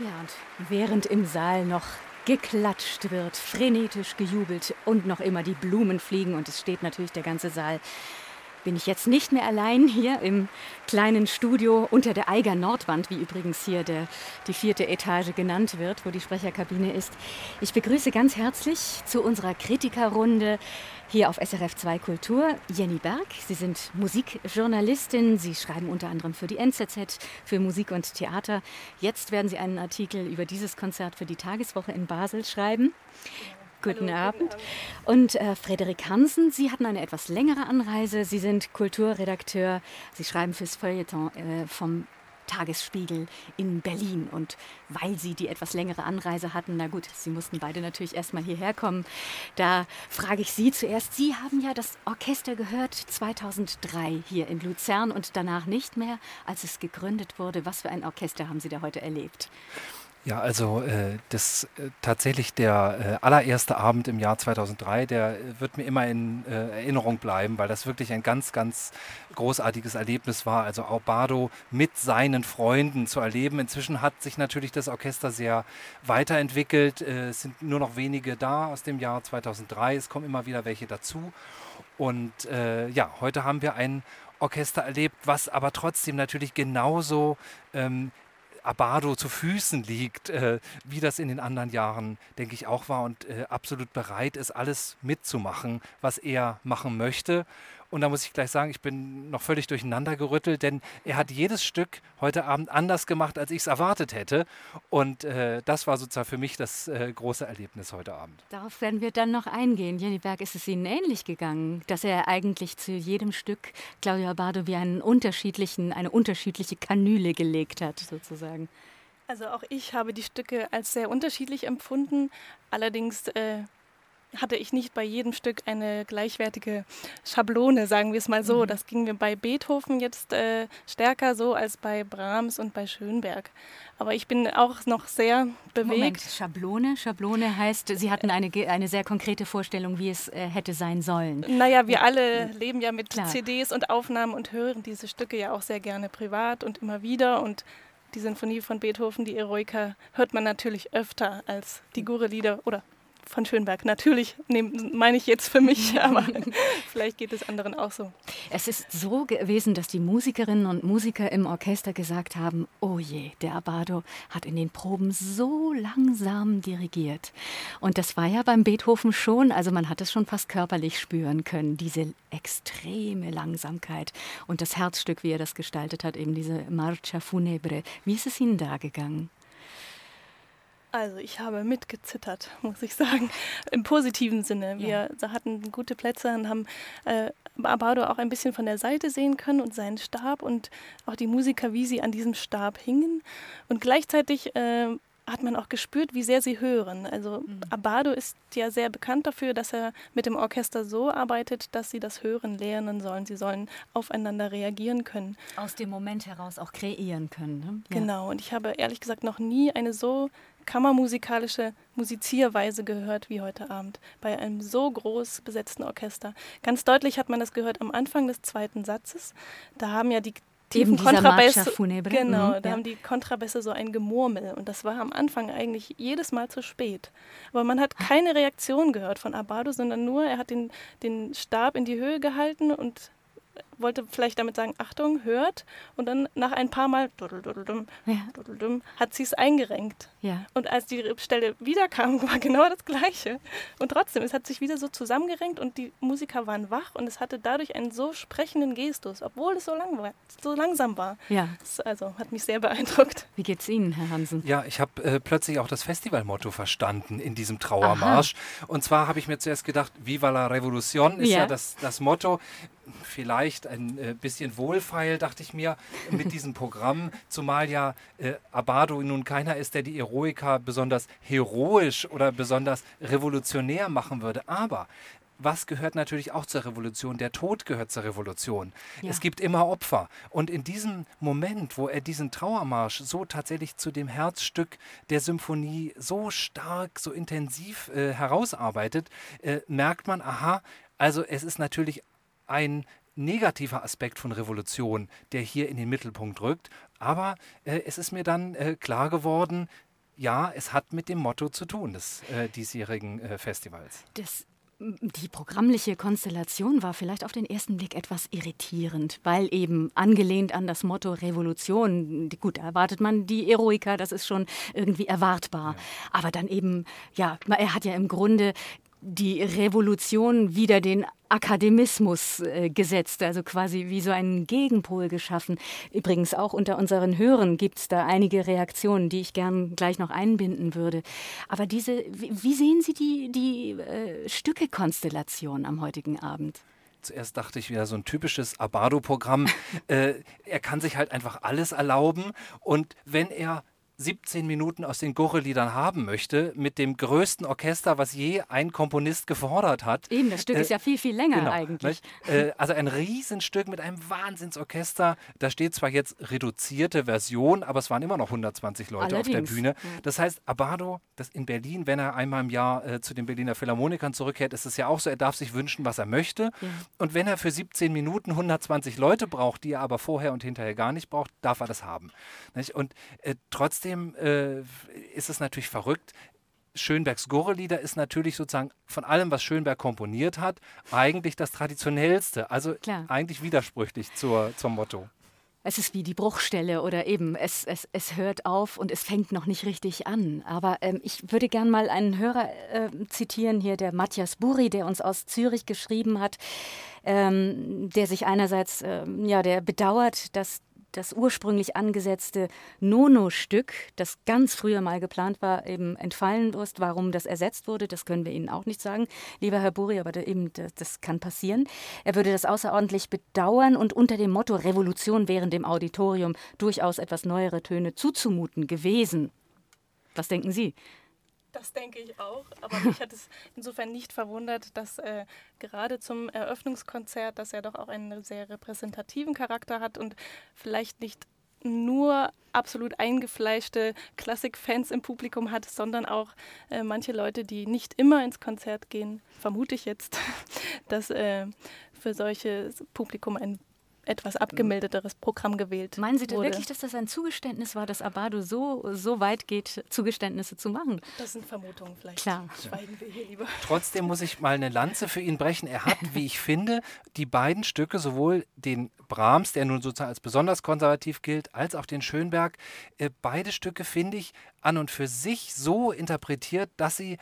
Ja, und während im Saal noch geklatscht wird, frenetisch gejubelt und noch immer die Blumen fliegen und es steht natürlich der ganze Saal bin ich jetzt nicht mehr allein hier im kleinen Studio unter der Eiger Nordwand, wie übrigens hier der, die vierte Etage genannt wird, wo die Sprecherkabine ist. Ich begrüße ganz herzlich zu unserer Kritikerrunde hier auf SRF 2 Kultur Jenny Berg. Sie sind Musikjournalistin. Sie schreiben unter anderem für die NZZ, für Musik und Theater. Jetzt werden Sie einen Artikel über dieses Konzert für die Tageswoche in Basel schreiben. Guten, Abend. Und äh, Frederik Hansen, Sie hatten eine etwas längere Anreise. Sie sind Kulturredakteur. Sie schreiben fürs Feuilleton äh, vom Tagesspiegel in Berlin. Und weil Sie die etwas längere Anreise hatten, na gut, Sie mussten beide natürlich erstmal hierher kommen, da frage ich Sie zuerst. Sie haben ja das Orchester gehört 2003 hier in Luzern und danach nicht mehr, als es gegründet wurde. Was für ein Orchester haben Sie da heute erlebt? Ja, also äh, das äh, tatsächlich der äh, allererste Abend im Jahr 2003, der wird mir immer in äh, Erinnerung bleiben, weil das wirklich ein ganz, ganz großartiges Erlebnis war. Also Aubado mit seinen Freunden zu erleben. Inzwischen hat sich natürlich das Orchester sehr weiterentwickelt. Äh, es sind nur noch wenige da aus dem Jahr 2003. Es kommen immer wieder welche dazu. Und äh, ja, heute haben wir ein Orchester erlebt, was aber trotzdem natürlich genauso ähm, Abado zu Füßen liegt, äh, wie das in den anderen Jahren, denke ich, auch war und äh, absolut bereit ist, alles mitzumachen, was er machen möchte. Und da muss ich gleich sagen, ich bin noch völlig durcheinander gerüttelt, denn er hat jedes Stück heute Abend anders gemacht, als ich es erwartet hätte. Und äh, das war sozusagen für mich das äh, große Erlebnis heute Abend. Darauf werden wir dann noch eingehen. Jenny Berg, ist es Ihnen ähnlich gegangen, dass er eigentlich zu jedem Stück Claudio Abbado wie einen unterschiedlichen, eine unterschiedliche Kanüle gelegt hat, sozusagen? Also auch ich habe die Stücke als sehr unterschiedlich empfunden. Allerdings äh, hatte ich nicht bei jedem Stück eine gleichwertige Schablone, sagen wir es mal so. Mhm. Das ging mir bei Beethoven jetzt äh, stärker so als bei Brahms und bei Schönberg. Aber ich bin auch noch sehr bewegt. Moment, Schablone? Schablone heißt, Sie hatten eine, eine sehr konkrete Vorstellung, wie es äh, hätte sein sollen. Naja, wir alle leben ja mit Klar. CDs und Aufnahmen und hören diese Stücke ja auch sehr gerne privat und immer wieder. Und die Sinfonie von Beethoven, die Eroica, hört man natürlich öfter als die Gure-Lieder oder von Schönberg. Natürlich meine ich jetzt für mich, aber vielleicht geht es anderen auch so. Es ist so gewesen, dass die Musikerinnen und Musiker im Orchester gesagt haben, oh je, der Abado hat in den Proben so langsam dirigiert. Und das war ja beim Beethoven schon, also man hat es schon fast körperlich spüren können, diese extreme Langsamkeit und das Herzstück, wie er das gestaltet hat, eben diese Marcia Funebre. Wie ist es Ihnen da gegangen? Also ich habe mitgezittert, muss ich sagen, im positiven Sinne. Wir ja. hatten gute Plätze und haben äh, Abado auch ein bisschen von der Seite sehen können und seinen Stab und auch die Musiker, wie sie an diesem Stab hingen. Und gleichzeitig äh, hat man auch gespürt, wie sehr sie hören. Also mhm. Abado ist ja sehr bekannt dafür, dass er mit dem Orchester so arbeitet, dass sie das Hören lernen sollen. Sie sollen aufeinander reagieren können. Aus dem Moment heraus auch kreieren können. Ne? Ja. Genau. Und ich habe ehrlich gesagt noch nie eine so kammermusikalische Musizierweise gehört wie heute Abend bei einem so groß besetzten Orchester. Ganz deutlich hat man das gehört am Anfang des zweiten Satzes. Da haben ja die tiefen Kontrabässe, genau, mhm, da ja. haben die Kontrabässe so ein Gemurmel und das war am Anfang eigentlich jedes Mal zu spät. Aber man hat keine Reaktion gehört von Abado, sondern nur, er hat den, den Stab in die Höhe gehalten und wollte vielleicht damit sagen, Achtung, hört. Und dann nach ein paar Mal ja. hat sie es eingerenkt. Ja. Und als die Stelle wiederkam, war genau das Gleiche. Und trotzdem, es hat sich wieder so zusammengerenkt und die Musiker waren wach und es hatte dadurch einen so sprechenden Gestus, obwohl es so, lang war, so langsam war. Ja. Das, also hat mich sehr beeindruckt. Wie geht's Ihnen, Herr Hansen? Ja, ich habe äh, plötzlich auch das Festivalmotto verstanden in diesem Trauermarsch. Aha. Und zwar habe ich mir zuerst gedacht, Viva la Revolution ist ja, ja das, das Motto vielleicht ein äh, bisschen wohlfeil, dachte ich mir, mit diesem Programm, zumal ja äh, Abado nun keiner ist, der die Eroica besonders heroisch oder besonders revolutionär machen würde. Aber was gehört natürlich auch zur Revolution? Der Tod gehört zur Revolution. Ja. Es gibt immer Opfer. Und in diesem Moment, wo er diesen Trauermarsch so tatsächlich zu dem Herzstück der Symphonie so stark, so intensiv äh, herausarbeitet, äh, merkt man, aha, also es ist natürlich ein negativer Aspekt von Revolution, der hier in den Mittelpunkt rückt. Aber äh, es ist mir dann äh, klar geworden, ja, es hat mit dem Motto zu tun des äh, diesjährigen äh, Festivals. Das die programmliche Konstellation war vielleicht auf den ersten Blick etwas irritierend, weil eben angelehnt an das Motto Revolution, gut, erwartet man die Eroika, das ist schon irgendwie erwartbar. Ja. Aber dann eben, ja, er hat ja im Grunde die Revolution wieder den Akademismus äh, gesetzt, also quasi wie so einen Gegenpol geschaffen. Übrigens auch unter unseren Hörern gibt es da einige Reaktionen, die ich gern gleich noch einbinden würde. Aber diese, wie, wie sehen Sie die, die äh, Stückekonstellation am heutigen Abend? Zuerst dachte ich wieder so ein typisches Abado-Programm. äh, er kann sich halt einfach alles erlauben und wenn er 17 Minuten aus den Gurre-Liedern haben möchte, mit dem größten Orchester, was je ein Komponist gefordert hat. Eben, das Stück äh, ist ja viel, viel länger genau, eigentlich. Äh, also ein Riesenstück mit einem Wahnsinnsorchester. Da steht zwar jetzt reduzierte Version, aber es waren immer noch 120 Leute Allerdings. auf der Bühne. Das heißt, Abado, das in Berlin, wenn er einmal im Jahr äh, zu den Berliner Philharmonikern zurückkehrt, ist es ja auch so, er darf sich wünschen, was er möchte. Ja. Und wenn er für 17 Minuten 120 Leute braucht, die er aber vorher und hinterher gar nicht braucht, darf er das haben. Nicht? Und äh, trotzdem trotzdem äh, ist es natürlich verrückt. Schönbergs Gurre-Lieder ist natürlich sozusagen von allem, was Schönberg komponiert hat, eigentlich das Traditionellste. Also Klar. eigentlich widersprüchlich zur, zum Motto. Es ist wie die Bruchstelle oder eben, es, es, es hört auf und es fängt noch nicht richtig an. Aber ähm, ich würde gern mal einen Hörer äh, zitieren hier, der Matthias Buri, der uns aus Zürich geschrieben hat, ähm, der sich einerseits, äh, ja, der bedauert, dass das ursprünglich angesetzte Nono-Stück, das ganz früher mal geplant war, eben entfallen ist. Warum das ersetzt wurde, das können wir Ihnen auch nicht sagen, lieber Herr Buri, aber da eben, das, das kann passieren. Er würde das außerordentlich bedauern und unter dem Motto Revolution während dem Auditorium durchaus etwas neuere Töne zuzumuten gewesen. Was denken Sie? Das denke ich auch. Aber mich hat es insofern nicht verwundert, dass äh, gerade zum Eröffnungskonzert, dass er doch auch einen sehr repräsentativen Charakter hat und vielleicht nicht nur absolut eingefleischte Klassikfans im Publikum hat, sondern auch äh, manche Leute, die nicht immer ins Konzert gehen, vermute ich jetzt, dass äh, für solches Publikum ein etwas abgemilderteres Programm gewählt Meinen Sie denn wurde. wirklich, dass das ein Zugeständnis war, dass Abado so, so weit geht, Zugeständnisse zu machen? Das sind Vermutungen vielleicht. Klar. Schweigen wir hier lieber. Trotzdem muss ich mal eine Lanze für ihn brechen. Er hat, wie ich finde, die beiden Stücke, sowohl den Brahms, der nun sozusagen als besonders konservativ gilt, als auch den Schönberg, äh, beide Stücke finde ich an und für sich so interpretiert, dass sie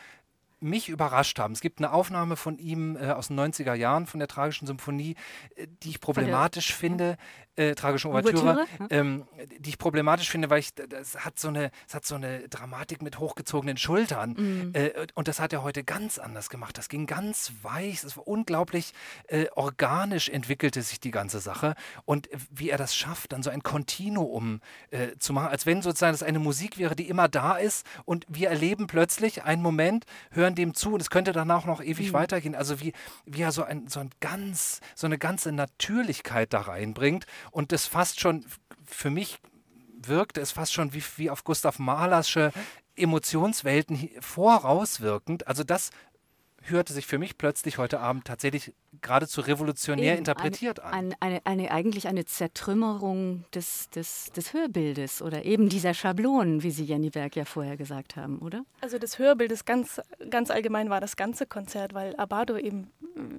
mich überrascht haben. Es gibt eine Aufnahme von ihm äh, aus den 90er Jahren von der Tragischen Symphonie, äh, die ich problematisch der, finde, äh, Tragischen Ouvertüre, ähm, die ich problematisch finde, weil ich, das hat so eine, das hat so eine Dramatik mit hochgezogenen Schultern. Mhm. Äh, und das hat er heute ganz anders gemacht. Das ging ganz weich, es war unglaublich äh, organisch entwickelte sich die ganze Sache. Und wie er das schafft, dann so ein Kontinuum äh, zu machen, als wenn sozusagen das eine Musik wäre, die immer da ist und wir erleben plötzlich einen Moment, hören hören dem zu und es könnte danach noch ewig mhm. weitergehen. Also wie, wie er so ein, so ein ganz, so eine ganze Natürlichkeit da reinbringt und das fast schon für mich wirkte es fast schon wie, wie auf Gustav Mahlersche Emotionswelten vorauswirkend. Also das hörte sich für mich plötzlich heute Abend tatsächlich geradezu revolutionär Eben, interpretiert eine, an. Eine, eine, eigentlich eine Zertrümmerung des, des, des Hörbildes oder eben dieser Schablonen, wie Sie Jenny Berg ja vorher gesagt haben, oder? Also des Hörbildes ganz, ganz allgemein war das ganze Konzert, weil Abado eben,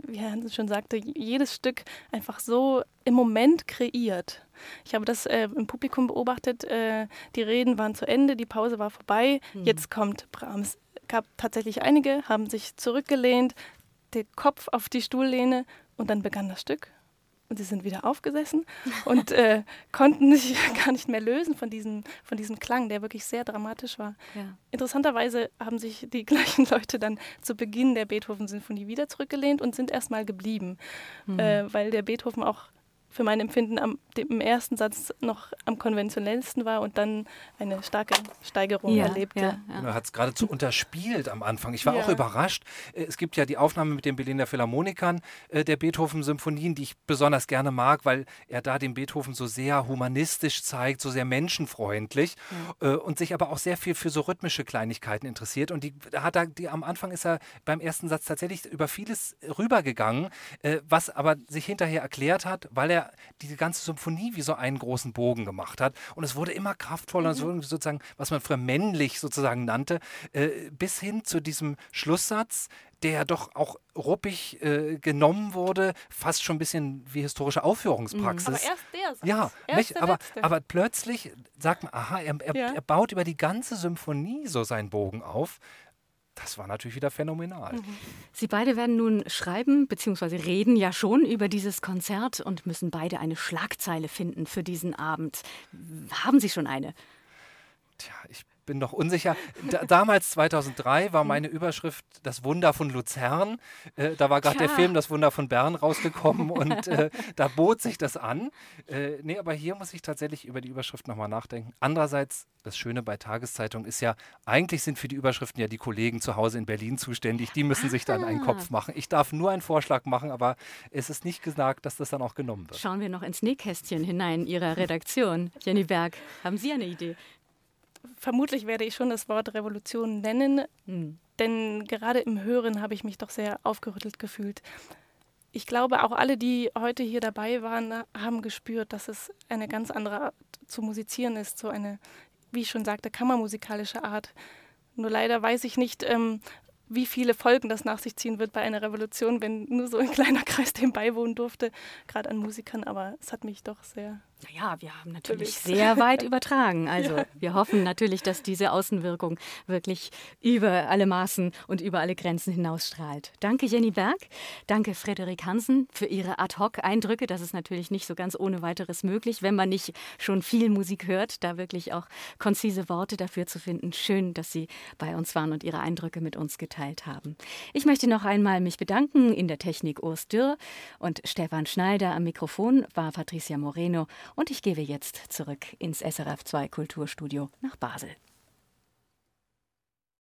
wie Herr Hansen schon sagte, jedes Stück einfach so im Moment kreiert. Ich habe das äh, im Publikum beobachtet. Äh, die Reden waren zu Ende, die Pause war vorbei. Hm. Jetzt kommt Brahms gab tatsächlich einige, haben sich zurückgelehnt, den Kopf auf die Stuhllehne und dann begann das Stück. Und sie sind wieder aufgesessen und äh, konnten sich gar nicht mehr lösen von diesem, von diesem Klang, der wirklich sehr dramatisch war. Ja. Interessanterweise haben sich die gleichen Leute dann zu Beginn der Beethoven-Sinfonie wieder zurückgelehnt und sind erstmal geblieben, mhm. äh, weil der Beethoven auch für mein Empfinden am, im ersten Satz noch am konventionellsten war und dann eine starke Steigerung ja, erlebte. Ja, ja. Er hat es geradezu unterspielt am Anfang. Ich war auch überrascht. Äh, es gibt ja die Aufnahme mit den Berliner Philharmonikern äh, der Beethoven-Symphonien, die ich besonders gerne mag, weil er da den Beethoven so sehr humanistisch zeigt, so sehr menschenfreundlich äh, und sich aber auch sehr viel für so rhythmische Kleinigkeiten interessiert. Und die hat er, die, am Anfang ist er beim ersten Satz tatsächlich über vieles rübergegangen, was aber sich hinterher erklärt hat, weil er diese ganze Symphonie wie so einen großen Bogen gemacht hat. Und es wurde immer kraftvoller, mhm. sozusagen, was man früher männlich sozusagen nannte, äh, bis hin zu diesem Schlusssatz, der doch auch ruppig äh, genommen wurde, fast schon ein bisschen wie historische Aufführungspraxis. Aber erst der Satz. Ja, nicht, aber, aber plötzlich sagt man, aha, er, er, ja. er baut über die ganze Symphonie so seinen Bogen auf. Das war natürlich wieder phänomenal. Mhm. Sie beide werden nun schreiben bzw. reden ja schon über dieses Konzert und müssen beide eine Schlagzeile finden für diesen Abend. Haben Sie schon eine? Tja, ich bin noch unsicher. Da, damals, 2003, war meine Überschrift Das Wunder von Luzern. Äh, da war gerade der Film Das Wunder von Bern rausgekommen und äh, da bot sich das an. Äh, nee, aber hier muss ich tatsächlich über die Überschrift nochmal nachdenken. Andererseits, das Schöne bei Tageszeitungen ist ja, eigentlich sind für die Überschriften ja die Kollegen zu Hause in Berlin zuständig. Die müssen sich dann einen Kopf ah. machen. Ich darf nur einen Vorschlag machen, aber es ist nicht gesagt, dass das dann auch genommen wird. Schauen wir noch ins Nähkästchen hinein Ihrer Redaktion. Jenny Berg, haben Sie eine Idee? Vermutlich werde ich schon das Wort Revolution nennen, mhm. denn gerade im Hören habe ich mich doch sehr aufgerüttelt gefühlt. Ich glaube, auch alle, die heute hier dabei waren, haben gespürt, dass es eine ganz andere Art zu musizieren ist, so eine, wie ich schon sagte, kammermusikalische Art. Nur leider weiß ich nicht, ähm, wie viele Folgen das nach sich ziehen wird bei einer Revolution, wenn nur so ein kleiner Kreis dem beiwohnen durfte, gerade an Musikern. Aber es hat mich doch sehr naja, wir haben natürlich sehr weit übertragen. Also ja. wir hoffen natürlich, dass diese Außenwirkung wirklich über alle Maßen und über alle Grenzen hinausstrahlt. Danke Jenny Berg, danke Frederik Hansen für Ihre Ad-Hoc-Eindrücke. Das ist natürlich nicht so ganz ohne weiteres möglich, wenn man nicht schon viel Musik hört, da wirklich auch konzise Worte dafür zu finden. Schön, dass Sie bei uns waren und Ihre Eindrücke mit uns geteilt haben. Ich möchte noch einmal mich bedanken in der Technik Urs Dürr und Stefan Schneider am Mikrofon war Patricia Moreno und ich gehe jetzt zurück ins SRF2 Kulturstudio nach Basel.